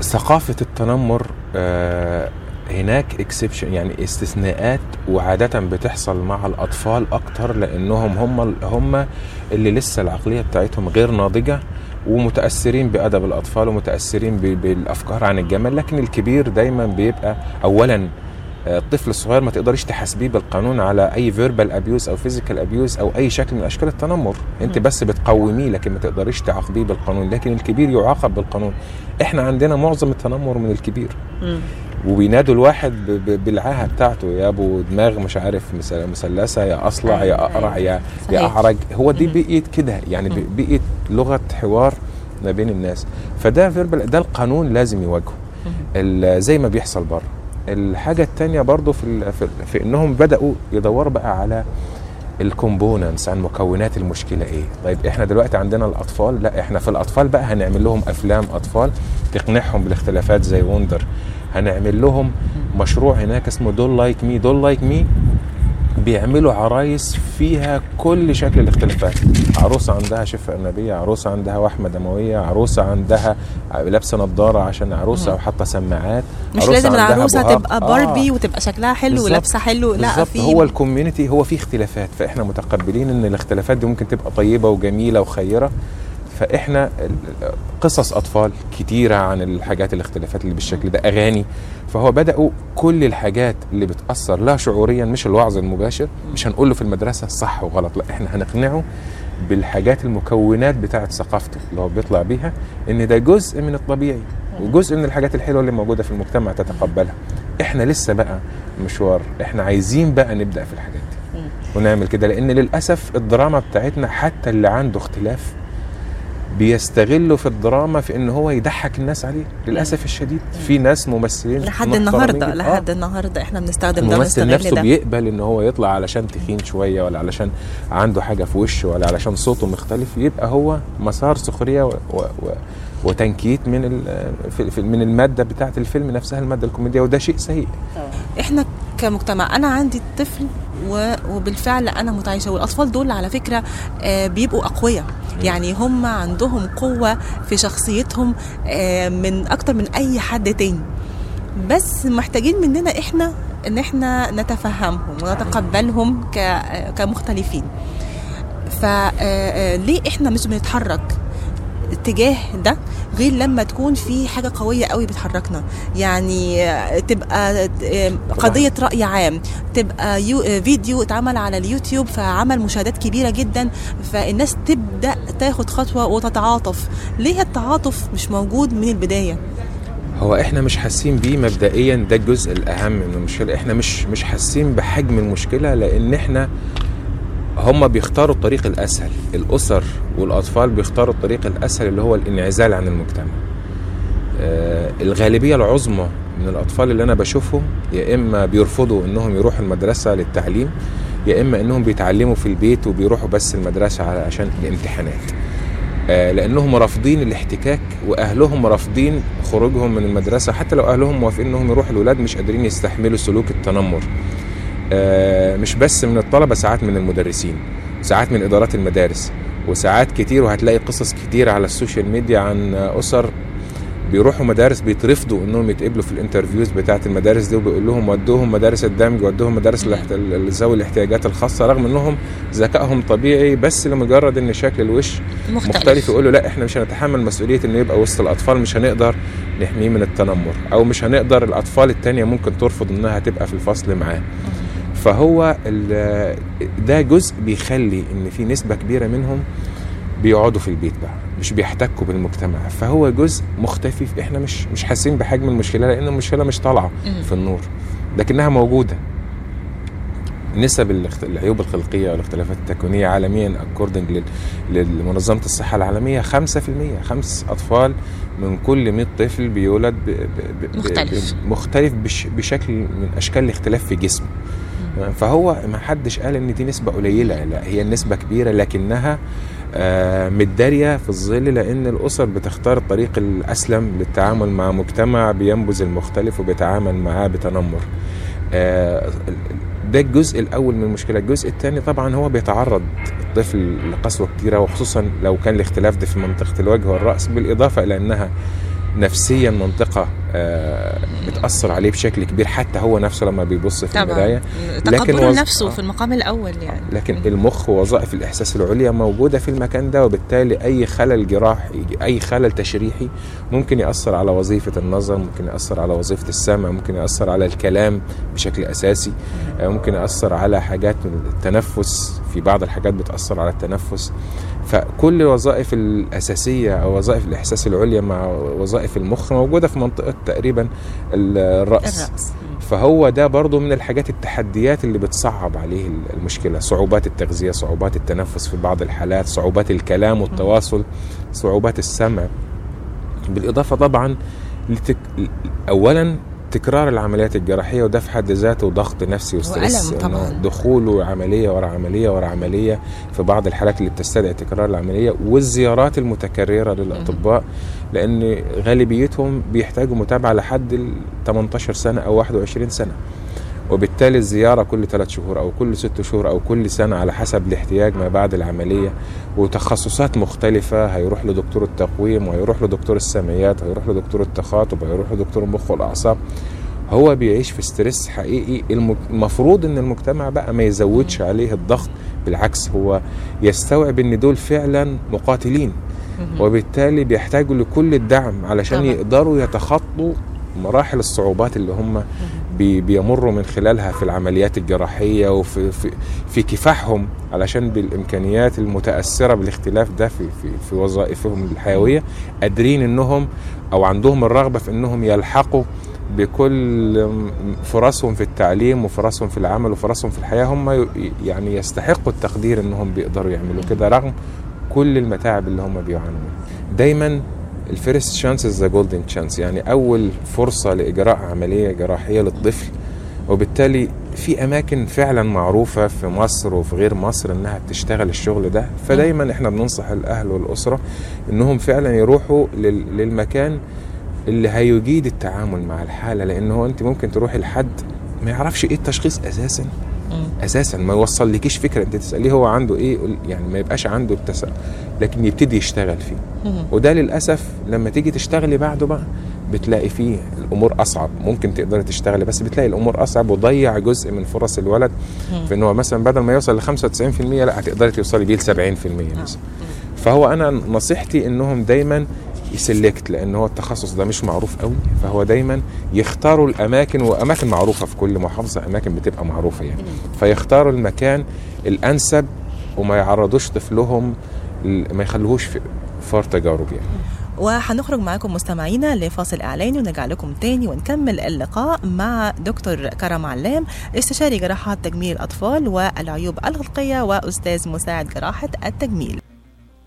ثقافة التنمر آه، هناك exception يعني استثناءات وعادة بتحصل مع الأطفال أكتر لأنهم هم هم اللي لسه العقلية بتاعتهم غير ناضجة ومتأثرين بأدب الأطفال ومتأثرين ب- بالأفكار عن الجمال لكن الكبير دايما بيبقى أولا آه، الطفل الصغير ما تقدريش تحاسبيه بالقانون على أي verbal abuse أو physical abuse أو أي شكل من أشكال التنمر. أنت. بس بتقوميه لكن ما تقدريش تعاقبيه بالقانون لكن الكبير يعاقب بالقانون. إحنا عندنا معظم التنمر من الكبير. وبينادوا الواحد بالعاهة بتاعته. يا أبو دماغ مش عارف مثلثة يا أصلع يا أقرع يا يا. أعرج. هو دي. بقيت كده يعني بقيت لغة حوار ما بين الناس. فده verbal ده القانون لازم يواجهه. زي ما بيحصل بره. الحاجة التانية برضو في, في, في إنهم بدأوا يدوروا بقى على ال components عن مكونات المشكلة إيه. طيب إحنا دلوقتي عندنا الأطفال. لا إحنا في الأطفال بقى هنعمل لهم أفلام أطفال تقنعهم بالاختلافات زي Wonder هنعمل لهم مشروع هناك اسمه Doll Like Me Doll Like Me بيعملوا عرايس فيها كل شكل الاختلافات عروسة عندها شفة أرنبية عروسة عندها وحمة دموية عروسة عندها لابسة نظارة عشان عروسة مم. وحاطة سماعات مش عروسة لازم بهاق. تبقى آه. باربي وتبقى شكلها حلو. ولابسه حلو لا في هو ال community هو فيه اختلافات فإحنا متقبلين إن الاختلافات دي ممكن تبقى طيبة وجميلة وخيرة فإحنا قصص أطفال كتيرة عن الحاجات الاختلافات اللي بالشكل ده أغاني. فهو بدأوا كل الحاجات اللي بتأثر لا شعوريا مش الوعظ المباشر مش هنقول له في المدرسة صح وغلط لا إحنا هنقنعه بالحاجات المكونات بتاعه ثقافته اللي هو بيطلع بيها إن ده جزء من الطبيعي وجزء من الحاجات الحلوة اللي موجودة في المجتمع تتقبلها. إحنا لسه بقى مشوار إحنا عايزين بقى نبدأ في الحاجات دي ونعمل كده لأن للأسف الدراما بتاعتنا حتى اللي عنده اختلاف بيستغلوا في الدراما في إن هو يضحك الناس عليه. للأسف الشديد. في ناس ممثلين لحد النهارده. لحد النهارده إحنا بنستخدم ده الممثل نفسه ده. بيقبل إن هو يطلع علشان تخين شوية ولا علشان عنده حاجة في وشه ولا علشان صوته مختلف. يبقى هو مسار سخرية و و و وتنكيت من ال- في في- من المادة بتاعة الفيلم نفسها المادة الكوميدية وده شيء سيء. إحنا كمجتمع أنا عندي طفل وبالفعل أنا متعايشه والأطفال دول على فكرة آه، بيبقوا أقوياء. يعني هم عندهم قوة في شخصيتهم آه، من أكتر من أي حد تاني. بس محتاجين مننا إحنا إن إحنا نتفهمهم ونتقبلهم ك- كمختلفين. فليه إحنا مش بنتحرك؟ اتجاه ده غير لما تكون في حاجة قوية قوي بتحركنا. يعني تبقى قضية رأي عام تبقى يو فيديو اتعمل على اليوتيوب فعمل مشاهدات كبيرة جدا فالناس تبدأ تاخد خطوة وتتعاطف. ليه التعاطف مش موجود من البداية؟ هو إحنا مش حاسين بيه مبدئيا ده الجزء الأهم من المشكلة. إحنا مش مش حاسين بحجم المشكلة لأن إحنا هم بيختاروا الطريق الأسهل. الأسر والأطفال بيختاروا الطريق الأسهل اللي هو الانعزال عن المجتمع. آه الغالبية العظمى من الأطفال اللي أنا بشوفهم يا إما بيرفضوا إنهم يروحوا المدرسة للتعليم يا إما إنهم بيتعلموا في البيت وبيروحوا بس المدرسة على- عشان الامتحانات. آه، لأنهم رافضين الاحتكاك وأهلهم رافضين خروجهم من المدرسة. حتى لو أهلهم موافقين إنهم يروحوا الولاد مش قادرين يستحملوا سلوك التنمر. مش بس من الطلبة ساعات من المدرسين ساعات من إدارات المدارس وساعات كتير وهتلاقي قصص كتير على ال social media عن آه، أسر بيروحوا مدارس بيترفضوا إنهم يتقبلوا في ال interviews بتاعة المدارس دي وبيقول لهم ودوهم مدارس الدمج ودوهم مدارس ذوي الاحتياجات الخاصة رغم إنهم ذكائهم طبيعي بس لمجرد إن شكل الوش مختلف, مختلف يقول له لا إحنا مش هنتحمل مسؤولية إنه يبقى وسط الأطفال مش هنقدر نحميه من التنمر أو مش هنقدر الأطفال التانية ممكن ترفض إنها تبقى في الفصل معاه. فهو ده جزء بيخلي إن في نسبة كبيرة منهم بيقعدوا في البيت بقى مش بيحتكوا بالمجتمع فهو جزء مختفي إحنا مش مش حاسين بحجم المشكلة لأن المشكلة مش طالعة. في النور لكنها موجودة نسب العيوب الخلقية والاختلافات التكوينية عالميا اكوردنج لمنظمه الصحة العالمية 5% خمس أطفال من كل 100 طفل بيولد ب ب ب مختلف. مختلف بش بشكل من أشكال الاختلاف في جسمه فهو ما حدش قال إن دي نسبة قليلة لا هي النسبة كبيرة لكنها آه، متدارية في الظل لأن الأسر بتختار الطريق الأسلم للتعامل مع مجتمع بينبذ المختلف وبيتعامل معاه بتنمر. آه، ده الجزء الأول من المشكلة. الجزء الثاني طبعا هو بيتعرض الطفل لقسوة كتيرة وخصوصا لو كان الاختلاف ده في منطقة الوجه والرأس بالإضافة إلى إنها نفسيا منطقة آه، بتاثر عليه بشكل كبير حتى هو نفسه لما بيبص في المراية. تقبله وظ- نفسه آه. في المقام الأول يعني. لكن المخ ووظائف الإحساس العليا موجودة في المكان ده وبالتالي أي خلل جراحي أي خلل تشريحي ممكن يأثر على وظيفة النظر ممكن يأثر على وظيفة السمع ممكن يأثر على الكلام بشكل أساسي آه، ممكن يأثر على حاجات من التنفس في بعض الحاجات بتأثر على التنفس. فكل الوظائف الأساسية أو وظائف الإحساس العليا مع وظائف المخ موجودة في منطقة تقريبا الرأس. الرأس. فهو ده برضو من الحاجات التحديات اللي بتصعب عليه المشكلة. صعوبات التغذية صعوبات التنفس في بعض الحالات صعوبات الكلام والتواصل صعوبات السمع. بالإضافة طبعا لتك... أولا تكرار العمليات الجراحية وده في حد ذاته ضغط نفسي وستريس دخوله عملية ورا عملية ورا عملية في بعض الحالات اللي بتستدعي تكرار العملية والزيارات المتكررة للأطباء لأن غالبيتهم بيحتاجوا متابعة لحد ال 18 سنة أو 21 سنة. وبالتالي الزيارة كل ثلاث شهور أو كل ست شهور أو كل سنة على حسب الاحتياج ما بعد العملية. وتخصصات مختلفة هيروح لدكتور التقويم وهيروح لدكتور السمعيات وهيروح لدكتور التخاطب وهيروح لدكتور المخ والأعصاب. هو بيعيش في ستريس حقيقي. الم- المفروض إن المجتمع بقى ما يزودش عليه الضغط بالعكس هو يستوعب إن دول فعلا مقاتلين. وبالتالي بيحتاجوا لكل الدعم علشان. يقدروا يتخطوا مراحل الصعوبات اللي هم بي بيمروا من خلالها في العمليات الجراحية وفي في, في كفاحهم علشان بالإمكانيات المتأثرة بالاختلاف ده في, في, في وظائفهم الحيوية قادرين إنهم أو عندهم الرغبة في إنهم يلحقوا بكل فرصهم في التعليم وفرصهم في العمل وفرصهم في الحياة هم يعني يستحقوا التقدير إنهم بيقدروا يعملوا كده رغم كل المتاعب اللي هم بيعانوا منها. دايما ال first chance the golden chance يعني أول فرصة لإجراء عملية جراحية للطفل وبالتالي في أماكن فعلا معروفة في مصر وفي غير مصر إنها بتشتغل الشغل ده. فدايما إحنا بننصح الأهل والأسرة إنهم فعلا يروحوا لل- للمكان اللي هيجيد التعامل مع الحالة لأن هو أنت ممكن تروحي لحد ما يعرفش إيه التشخيص أساسا. أساسا. ما يوصل لكيش فكرة أنت تسأليه هو عنده إيه يعني ما يبقاش عنده التساؤل لكن يبتدي يشتغل فيه. وده للأسف لما تيجي تشتغلي بعده بقى بتلاقي فيه الأمور أصعب. ممكن تقدري تشتغلي بس بتلاقي الأمور أصعب وضيع جزء من فرص الولد. في إن هو مثلا بدل ما يوصل ل 95% لأ هتقدري توصلي بيه ل 70% مثلا. فهو أنا نصيحتي إنهم دايما يسلكت لأن هو التخصص ده مش معروف قوي فهو دايما يختاروا الأماكن وأماكن معروفة في كل محافظة أماكن بتبقى معروفة يعني. فيختاروا المكان الأنسب وما يعرضوش طفلهم ما يخلوهوش فار تجارب يعني. وهنخرج معاكم مستمعينا لفاصل إعلاني ونرجع لكم تاني ونكمل اللقاء مع دكتور كرم علام استشاري جراحات تجميل الاطفال والعيوب الخلقيه وأستاذ مساعد جراحة التجميل.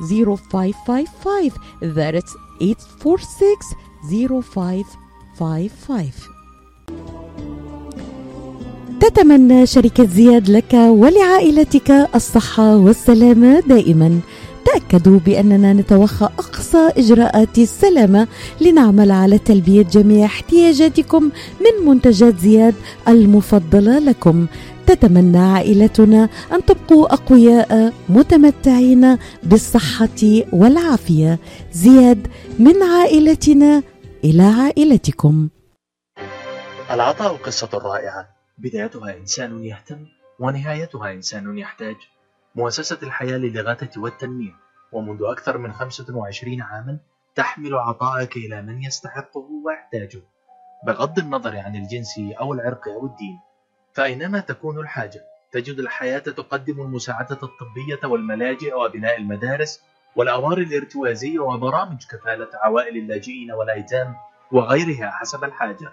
0555 That's 846 0555 تتمنى شركة زياد لك ولعائلتك الصحة والسلامة دائما. تأكدوا بأننا نتوخى أقصى إجراءات السلامة لنعمل على تلبية جميع احتياجاتكم من منتجات زياد المفضلة لكم. تتمنى عائلتنا أن تبقوا أقوياء متمتعين بالصحة والعافية. زياد من عائلتنا إلى عائلتكم. العطاء قصة رائعة. بدايتها إنسان يهتم ونهايتها إنسان يحتاج. مؤسسة الحياة للإغاثة والتنمية. ومنذ أكثر من 25 عاما تحمل عطاءك إلى من يستحقه ويحتاجه. بغض النظر عن الجنس أو العرق أو الدين فأينما تكون الحاجة تجد الحياة تقدم المساعدة الطبية والملاجئ وبناء المدارس والأوار الارتوازية وبرامج كفالة عوائل اللاجئين والأيتام وغيرها حسب الحاجة.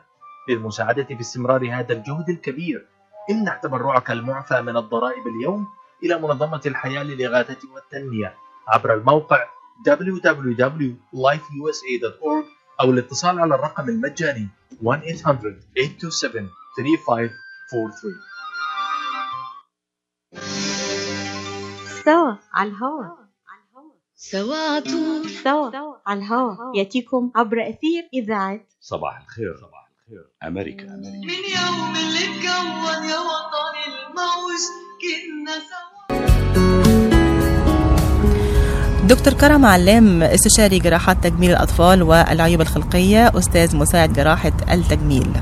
للمساعدة باستمرار هذا الجهد الكبير امنح تبرعك المعفى من الضرائب اليوم إلى منظمة الحياة للإغاثة والتنمية. عبر الموقع www.lifeusa.org أو الاتصال على الرقم المجاني 1-800-827-3543 سوا على الهوا. سوا عطول سوا على الهوا. يأتيكم عبر أثير إذاعة صباح الخير. صباح الخير. أمريكا. أمريكا. من يوم اللي اتكون يا وطني الموج كنا سوا. دكتور كرم علام استشاري جراحات تجميل الأطفال والعيوب الخلقية أستاذ مساعد جراحة التجميل.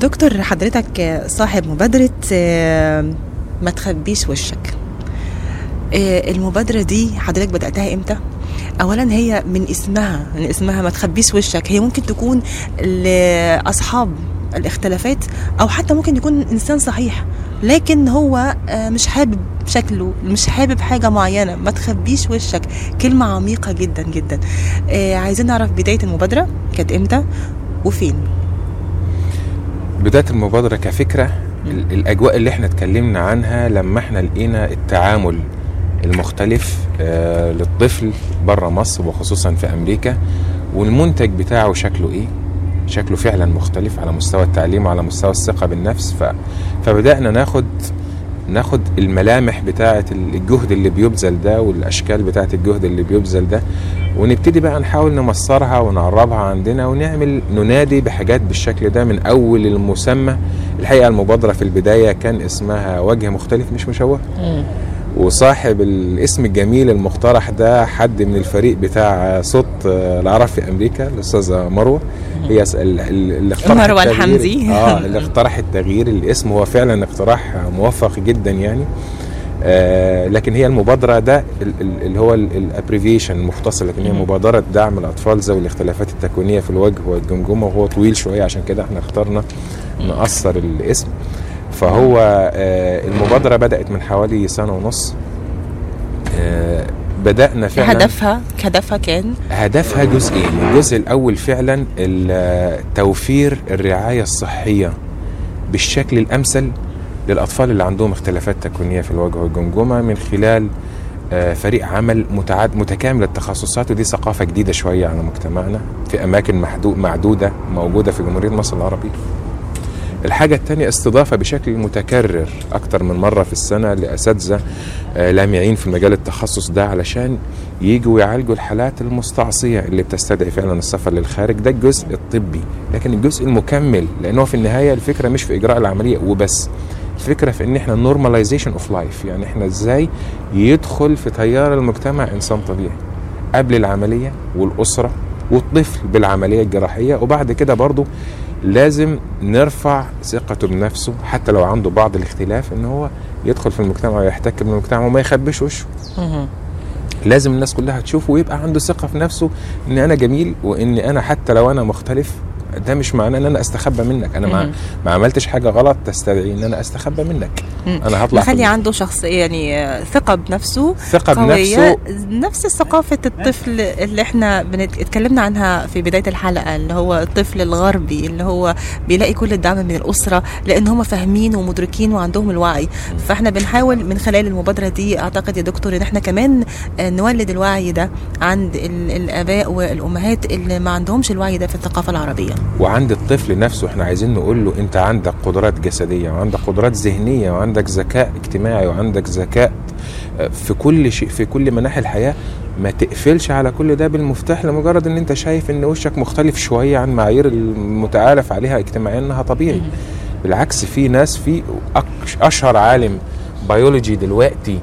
دكتور حضرتك صاحب مبادرة آه، ما تخبيش وشك. آه، المبادرة دي حضرتك بدأتها إمتى؟ أولا هي من اسمها من اسمها ما تخبيش وشك. هي ممكن تكون لأصحاب الاختلافات أو حتى ممكن يكون إنسان صحيح لكن هو آه، مش حابب شكله مش حابب حاجة معينة. ما تخبيش وشك. كلمة عميقة جدا جدا. آه، عايزين نعرف بداية المبادرة كانت إمتى وفين. بداية المبادرة كفكرة ال- الأجواء اللي إحنا اتكلمنا عنها لما إحنا لقينا التعامل المختلف آه، للطفل بره مصر وخصوصا في أمريكا والمنتج بتاعه شكله إيه؟ شكله فعلا مختلف على مستوى التعليم وعلى مستوى الثقة بالنفس. ف... فبدأنا ناخد ناخد الملامح بتاعه الجهد اللي بيبذل ده والأشكال بتاعه الجهد اللي بيبذل ده ونبتدي بقى نحاول نمصرها ونعربها عندنا ونعمل ننادي بحاجات بالشكل ده من أول المسمى. الحقيقة المبادرة في البداية كان اسمها وجه مختلف مش مشوه. وصاحب الاسم الجميل المقترح ده حد من الفريق بتاع صوت آه، العرب في أمريكا الأستاذة مروة. هي اللي اقترحت التغيير- الحمدي. آه اللي اقترح التغيير الاسم. هو فعلا اقتراح موفق جدا يعني. آه لكن هي المبادرة ده ال- ال- اللي هو الابريفيشن المختصر لكن هي مم. مبادرة دعم الأطفال ذوي الاختلافات التكوينية في الوجه والجمجمة. وهو طويل شوية عشان كده إحنا اخترنا نقصر الاسم. فهو آه المبادرة بدأت من حوالي سنة ونص. آه بدأنا فعلا هدفها هدفها كان؟ هدفها جزئين. الجزء الأول فعلا توفير الرعاية الصحية بالشكل الأمثل للأطفال اللي عندهم اختلافات تكوينية في الوجه والجمجمة من خلال آه، فريق عمل متعد متكامل التخصصات. ودي ثقافة جديدة شوية على مجتمعنا في أماكن محدود معدودة موجودة في جمهورية مصر العربية. الحاجة التانية استضافة بشكل متكرر أكتر من مرة في السنة لأساتذة آه، لامعين في مجال التخصص ده علشان يجوا يعالجوا الحالات المستعصية اللي بتستدعي فعلا السفر للخارج. ده الجزء الطبي لكن الجزء المكمل لأنه في النهاية الفكرة مش في إجراء العملية وبس الفكرة في إن إحنا normalization of life يعني إحنا إزاي يدخل في تيار المجتمع إنسان طبيعي قبل العملية والأسرة والطفل بالعملية الجراحية وبعد كده برضو لازم نرفع ثقته بنفسه حتى لو عنده بعض الاختلاف إن هو يدخل في المجتمع ويحتك بالمجتمع وما يخبيش وشه. لازم الناس كلها تشوفه ويبقى عنده ثقة في نفسه إن أنا جميل وإن أنا حتى لو أنا مختلف ده مش معناه إن أنا أستخبى منك. أنا ما. ما عملتش حاجة غلط تستدعي إن أنا أستخبى منك. مم. أنا هطلع نخلي في- عنده شخص يعني ثقة بنفسه ثقة بنفسه. نفس ثقافة الطفل اللي إحنا اتكلمنا عنها في بداية الحلقة اللي هو الطفل الغربي اللي هو بيلاقي كل الدعم من الأسرة لأن هم فاهمين ومدركين وعندهم الوعي. فإحنا بنحاول من خلال المبادرة دي أعتقد يا دكتور إن إحنا كمان نولد الوعي ده عند ال- الآباء والأمهات اللي ما عندهمش الوعي ده في الثقافة العربية. وعند الطفل نفسه إحنا عايزين نقول له أنت عندك قدرات جسدية وعندك قدرات ذهنية وعندك ذكاء اجتماعي وعندك ذكاء آه، في كل شيء في كل مناحي الحياة. ما تقفلش على كل ده بالمفتاح لمجرد إن أنت شايف إن وشك مختلف شوية عن معايير المتعارف عليها اجتماعيا إنها طبيعي. بالعكس في ناس في أشهر عالم بيولوجي دلوقتي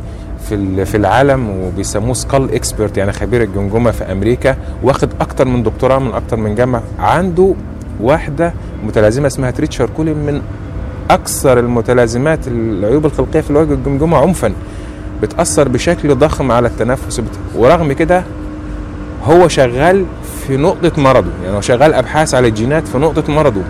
في في العالم وبيسموه skull expert يعني خبير الجمجمة في أمريكا واخد أكتر من دكتوراه من أكتر من جامعة عنده واحدة متلازمة اسمها Treacher Collins من أكثر المتلازمات العيوب الخلقية في الوجه الجمجمة عنفا بتأثر بشكل ضخم على التنفس. ورغم كده هو شغال في نقطة مرضه يعني هو شغال أبحاث على الجينات في نقطة مرضه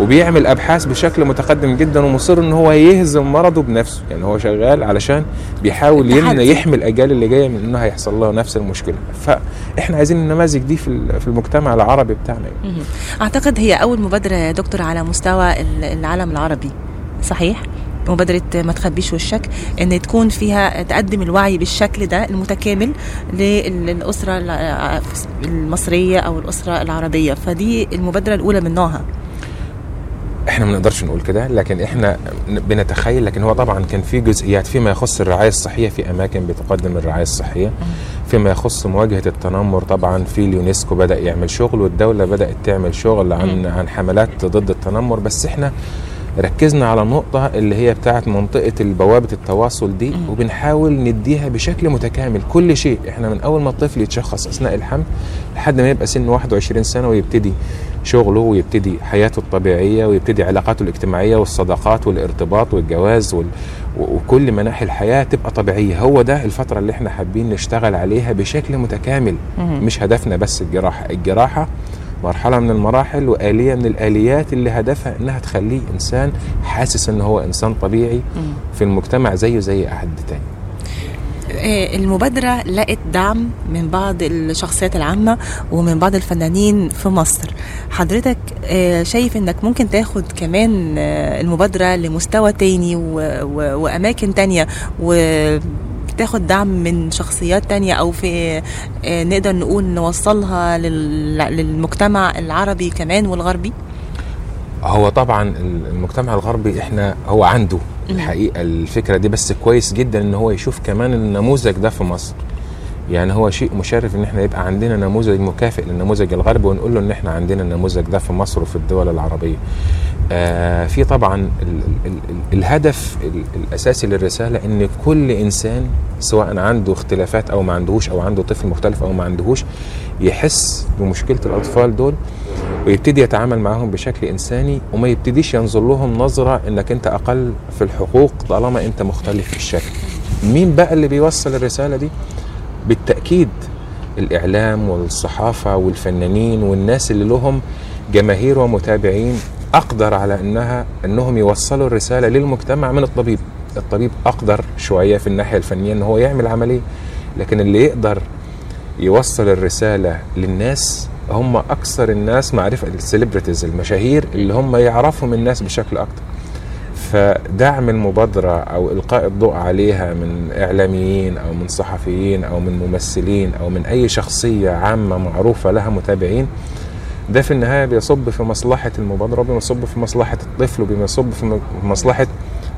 وبيعمل أبحاث بشكل متقدم جدا ومصر إن هو يهزم مرضه بنفسه يعني هو شغال علشان بيحاول يمنع. يحمي الأجيال اللي جاية من إنها هيحصل لها نفس المشكلة فإحنا عايزين النماذج دي في ال- في المجتمع العربي بتاعنا يعني. مهم. أعتقد هي أول مبادرة يا دكتور على مستوى ال- العالم العربي صحيح مبادرة ما تخبيش وشك إن تكون فيها تقدم الوعي بالشكل ده المتكامل للأسرة الع- المصرية أو الأسرة العربية. فدي المبادرة الأولى من نوعها. إحنا ما نقدرش نقول كده لكن إحنا بنتخيل لكن هو طبعا كان في جزئيات فيما يخص الرعاية الصحية في أماكن بتقدم الرعاية الصحية فيما يخص مواجهة التنمر طبعا في اليونسكو بدأ يعمل شغل والدولة بدأت تعمل شغل عن عن حملات ضد التنمر بس إحنا ركزنا على النقطة اللي هي بتاعت منطقة بوابة التواصل دي وبنحاول نديها بشكل متكامل. كل شيء إحنا من أول ما الطفل يتشخص أثناء الحمل لحد ما يبقى سنه 21 سنة ويبتدي شغله ويبتدي حياته الطبيعية ويبتدي علاقاته الاجتماعية والصداقات والارتباط والجواز وال... وكل مناحي الحياة تبقى طبيعية. هو ده الفترة اللي إحنا حابين نشتغل عليها بشكل متكامل. مش هدفنا بس الجراحة. الجراحة مرحلة من المراحل وآلية من الآليات اللي هدفها إنها تخليه إنسان حاسس إن هو إنسان طبيعي في المجتمع زيه زي أي حد تاني. آه، المبادرة لقت دعم من بعض الشخصيات العامة ومن بعض الفنانين في مصر. حضرتك آه، شايف إنك ممكن تاخد كمان آه، المبادرة لمستوى تاني وأماكن تانية وتاخد دعم من شخصيات تانية أو في آه، نقدر نقول نوصلها لل- للمجتمع العربي كمان والغربي؟ هو طبعا المجتمع الغربي إحنا هو عنده الحقيقة الفكرة دي بس كويس جدا إن هو يشوف كمان النموذج ده في مصر. يعني هو شيء مشرف إن إحنا يبقى عندنا نموذج مكافئ للنموذج الغربي ونقول له إن إحنا عندنا النموذج ده في مصر وفي الدول العربية. آه في طبعا ال ال ال الهدف ال الأساسي للرسالة إن كل إنسان سواء عنده اختلافات أو ما عندهوش أو عنده طفل مختلف أو ما عندهوش يحس بمشكلة الأطفال دول ويبتدي يتعامل معاهم بشكل إنساني وما يبتديش ينظر لهم نظرة إنك أنت أقل في الحقوق طالما أنت مختلف في الشكل. مين بقى اللي بيوصل الرسالة دي؟ بالتأكيد الإعلام والصحافة والفنانين والناس اللي لهم جماهير ومتابعين أقدر على انها إنهم يوصلوا الرسالة للمجتمع من الطبيب. الطبيب أقدر شوية في الناحية الفنية إن هو يعمل عملية لكن اللي يقدر يوصل الرسالة للناس هم أكثر الناس معرفة السليبرتيز المشاهير اللي هم يعرفهم الناس بشكل أكتر فدعم المبادرة أو إلقاء الضوء عليها من إعلاميين أو من صحفيين أو من ممثلين أو من أي شخصية عامة معروفة لها متابعين ده في النهاية بيصب في مصلحة المبادرة وبيصب في مصلحة الطفل وبيصب في مصلحة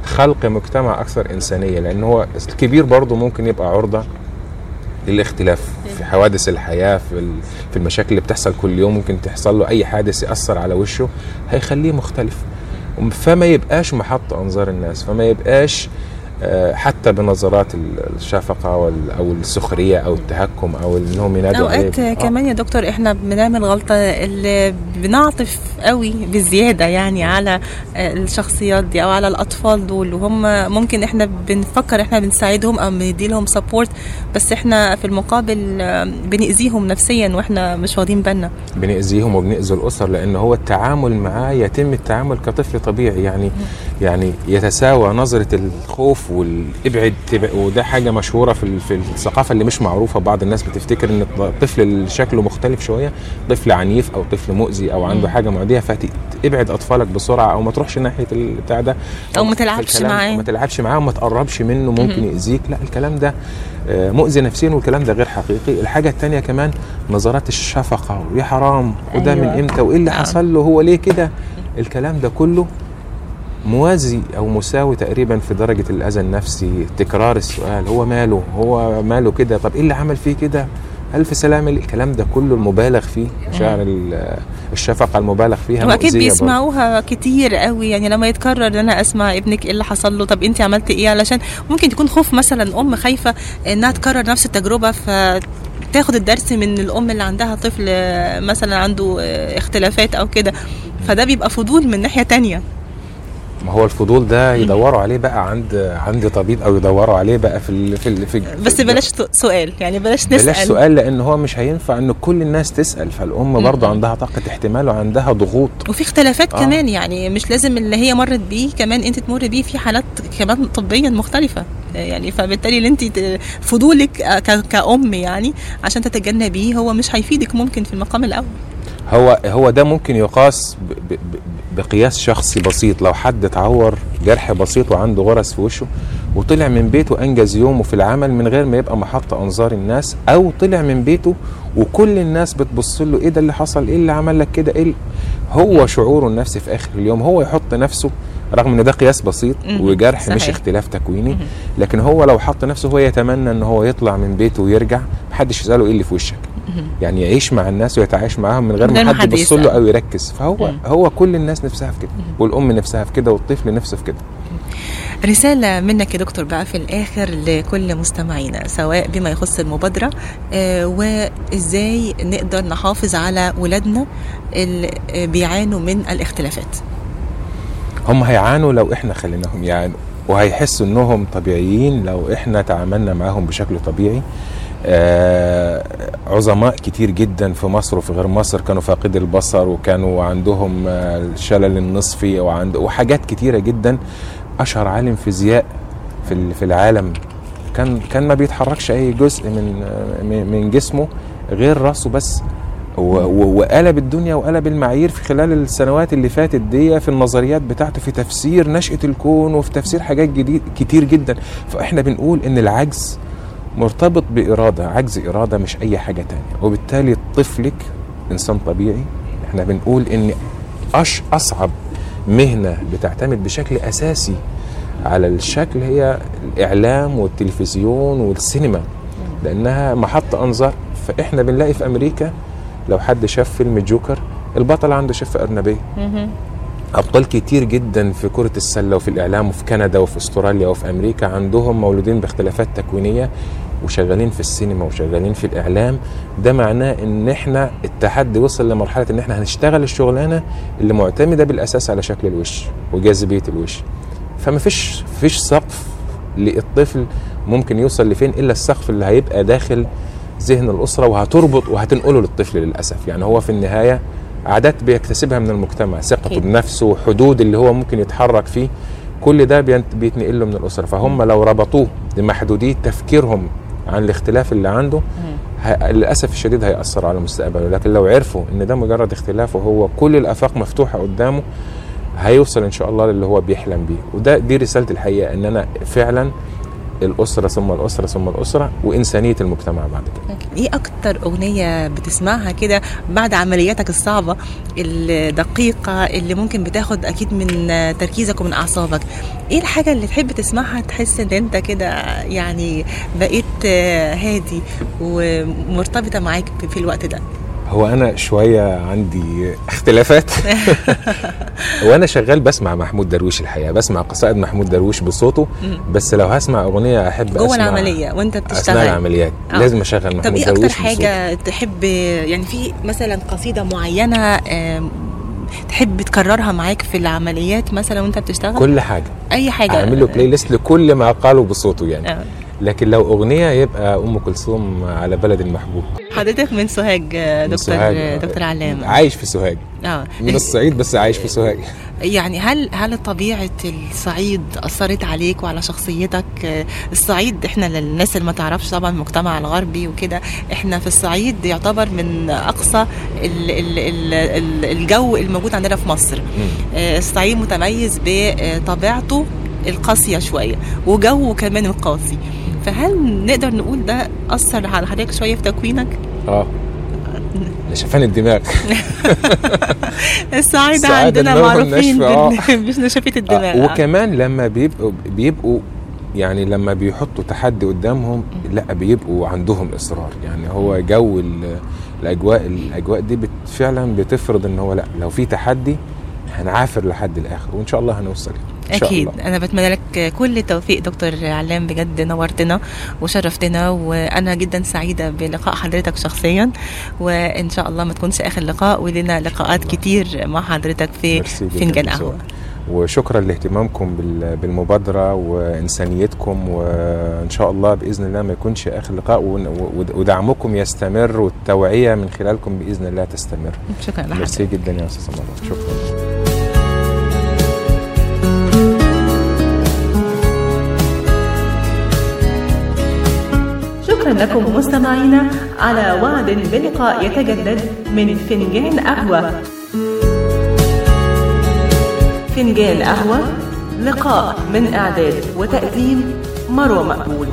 خلق مجتمع أكثر إنسانية لأن هو الكبير برضه ممكن يبقى عرضة للاختلاف في حوادث الحياة في ال- في المشاكل اللي بتحصل كل يوم ممكن تحصل له أي حادث يأثر على وشه هيخليه مختلف. فما يبقاش محط أنظار الناس فما يبقاش حتى بنظرات ال- الشفقة وال- أو السخرية أو التهكم أو إنهم ينادوا أوقات عليه. كمان يا دكتور إحنا بنعمل غلطة اللي بنعطف قوي بزيادة يعني على آه، الشخصيات دي أو على الأطفال دول وهم ممكن إحنا بنفكر إحنا بنساعدهم أو بندي لهم سبورت بس إحنا في المقابل آه، بنأذيهم نفسيا وإحنا مش واخدين بالنا. بنأذيهم وبنأذي الأسر لأن هو التعامل معاه يتم التعامل كطفل طبيعي يعني يعني يتساوى نظرة الخوف والابعد وده حاجة مشهورة في في الثقافة اللي مش معروفة بعض الناس بتفتكر إن الطفل اللي شكله مختلف شوية طفل عنيف أو طفل مؤذي أو عنده حاجة معدية فابعد أطفالك بسرعة أو ما تروحش ناحية البتاع ده. أو ما تلعبش معاه. ما تلعبش معاه وما تقربش منه ممكن يأذيك. لا الكلام ده آه، مؤذي نفسيا والكلام ده غير حقيقي. الحاجة التانية كمان نظرات الشفقة ويا حرام وده أيوة. من إمتى وإيه اللي آه. حصل له هو ليه كده؟ الكلام ده كله موازي أو مساوي تقريبا في درجة الأذى النفسي؟ تكرار السؤال. هو ماله؟ هو ماله كده؟ طب إيه اللي عمل فيه كده؟ ألف سلامة. الكلام ده كله المبالغ فيه. مشاعر ال- الشفقة المبالغ فيها واكيد مؤذية برضه. بيسمعوها كتير قوي. يعني لما يتكرر ان أنا أسمع ابنك إيه اللي حصل له؟ طب أنت عملتي إيه؟ علشان ممكن تكون خوف مثلا ام خايفة إنها تكرر نفس التجربة ف تاخد الدرس من الأم اللي عندها طفل آه، مثلا عنده آه، اختلافات أو كده. فده بيبقى فضول من ناحية تانية. ما هو الفضول ده يدوروا عليه بقى عند عند طبيب أو يدوروا عليه بقى في ال في, ال في بس بلاش سؤال يعني بلاش نسأل. بلاش سؤال لأن هو مش هينفع إن كل الناس تسأل فالأم برضه عندها طاقة احتمال وعندها ضغوط. وفي اختلافات آه. كمان يعني مش لازم اللي هي مرت بيه كمان أنت تمر بيه في حالات كمان طبيا مختلفة. يعني فبالتالي اللي أنت فضولك آه، كأم يعني عشان تتجنبيه هو مش هيفيدك ممكن في المقام الأول. هو هو ده ممكن يقاس ب ب بقياس شخصي بسيط. لو حد اتعور جرح بسيط وعنده غرز في وشه وطلع من بيته أنجز يومه في العمل من غير ما يبقى محط أنظار الناس أو طلع من بيته وكل الناس بتبص له إيه ده اللي حصل؟ إيه اللي عمل لك كده؟ إيه هو شعوره النفسي في آخر اليوم. هو يحط نفسه رغم إن ده قياس بسيط. وجرح مش صحيح. اختلاف تكويني لكن هو لو حط نفسه هو يتمنى إن هو يطلع من بيته ويرجع محدش يسأله إيه اللي في وشك يعني يعيش مع الناس ويتعايش معاهم من غير ما حد يبص له. أو يركز فهو. هو كل الناس نفسها في كده والأم نفسها في كده والطفل نفسه في كده رسالة منك يا دكتور بقى في الآخر لكل مستمعينا سواء بما يخص المبادرة آه، وإزاي نقدر نحافظ على ولادنا اللي بيعانوا من الاختلافات هم هيعانوا لو إحنا خليناهم يعانوا وهيحسوا إنهم طبيعيين لو إحنا تعاملنا معاهم بشكل طبيعي. آه عظماء كتير جدا في مصر وفي غير مصر كانوا فاقدي البصر وكانوا عندهم آه الشلل النصفي وعند وحاجات كتيرة جدا. أشهر عالم فيزياء في في العالم كان كان ما بيتحركش أي جزء من آه، من- جسمه غير راسه بس. وقلب الدنيا وقلب المعايير في خلال السنوات اللي فاتت دي في النظريات بتاعته في تفسير نشأة الكون وفي تفسير حاجات جديد كتير جدا. فإحنا بنقول إن العجز مرتبط بإرادة. عجز إرادة مش أي حاجة تانية. وبالتالي طفلك إنسان طبيعي. إحنا بنقول إن أش أصعب مهنة بتعتمد بشكل أساسي على الشكل هي الإعلام والتلفزيون والسينما. لأنها محط أنظار. فإحنا بنلاقي في أمريكا لو حد شاف فيلم جوكر البطل عنده شفة أرنبية أبطال كتير جدا في كرة السلة وفي الإعلام وفي كندا وفي أستراليا وفي أمريكا عندهم مولودين باختلافات تكوينية وشغالين في السينما وشغالين في الإعلام. ده معناه إن إحنا التحدي وصل لمرحلة إن إحنا هنشتغل الشغلانة اللي معتمدة بالأساس على شكل الوش وجاذبية الوش. فما فيش فيش سقف للطفل ممكن يوصل لفين إلا السقف اللي هيبقى داخل ذهن الأسرة وهتربط وهتنقله للطفل للأسف. يعني هو في النهاية عادات بيكتسبها من المجتمع ثقته. بنفسه وحدود اللي هو ممكن يتحرك فيه كل ده بيتنقل له من الأسرة. فهم لو ربطوه بمحدوديه تفكيرهم عن الاختلاف اللي عنده. للأسف الشديد هيأثر على مستقبله. لكن لو عرفوا إن ده مجرد اختلاف وهو كل الأفاق مفتوحة قدامه هيوصل إن شاء الله للي هو بيحلم بيه. وده دي رسالة الحقيقة إن أنا فعلا الأسرة ثم الأسرة ثم الأسرة وإنسانية المجتمع بعد كده. إيه أكتر أغنية بتسمعها كده بعد عملياتك الصعبة الدقيقة اللي ممكن بتاخد أكيد من تركيزك ومن أعصابك؟ إيه الحاجة اللي تحب تسمعها تحس إن أنت كده يعني بقيت هادي ومرتبطة معاك في الوقت ده؟ هو أنا شوية عندي اختلافات. وأنا شغال بسمع محمود درويش الحقيقة بسمع قصائد محمود درويش بصوته بس لو هسمع أغنية أحب جوه أسمع العملية وأنت اثناء بتشتغل. العمليات. آه. لازم أشغل محمود طب إيه أكتر درويش بصوته. حاجة تحب يعني في مثلا قصيدة معينة تحب تكررها معاك في العمليات مثلا وأنت بتشتغل؟ كل حاجة. أي حاجة. أعمل له play ليست لكل ما قاله بصوته يعني. آه. لكن لو أغنية يبقى أم كلثوم على بلد المحبوب حضرتك من سوهاج آه، من دكتور سوهاج. آه، دكتور علام عايش في سوهاج. آه. من الصعيد بس عايش في سوهاج. يعني هل هل طبيعة الصعيد أثرت عليك وعلى شخصيتك؟ آه، الصعيد إحنا للناس اللي ما تعرفش طبعا المجتمع الغربي وكده إحنا في الصعيد يعتبر من أقصى ال ال ال ال الجو الموجود عندنا في مصر. آه، الصعيد متميز بطبيعته القاسية شوية وجوه كمان القاسي. فهل نقدر نقول ده أثر على حضرتك شوية في تكوينك؟ آه. نشفان الدماغ. السعادة عندنا معروفين ناشفة، بال- بنشفة الدماغ. آه، وكمان لما بيبقوا بيبقوا يعني لما بيحطوا تحدي قدامهم لا بيبقوا عندهم إصرار. يعني هو جو ال- الاجواء الأجواء دي بت فعلا بتفرض إن هو لا لو في تحدي هنعافر لحد الآخر وإن شاء الله هنوصل يعني. أكيد. الله. أنا بتمنى لك كل التوفيق دكتور علام بجد نورتنا وشرفتنا وأنا جدا سعيدة بلقاء حضرتك شخصيا وإن شاء الله ما تكونش آخر لقاء ولنا لقاءات كتير مع حضرتك في فنجان قهوة. وشكرا لاهتمامكم بال- بالمبادرة وإنسانيتكم وإن شاء الله بإذن الله ما يكونش آخر لقاء ودعمكم يستمر والتوعية من خلالكم بإذن الله تستمر. شكرا لحضرتك. ميرسي جدا يا أستاذ مرة شكرا. شكرا لكم مستمعينا. على وعد بلقاء يتجدد من فنجان قهوة. فنجان قهوة لقاء من إعداد وتقديم مروة مقبول.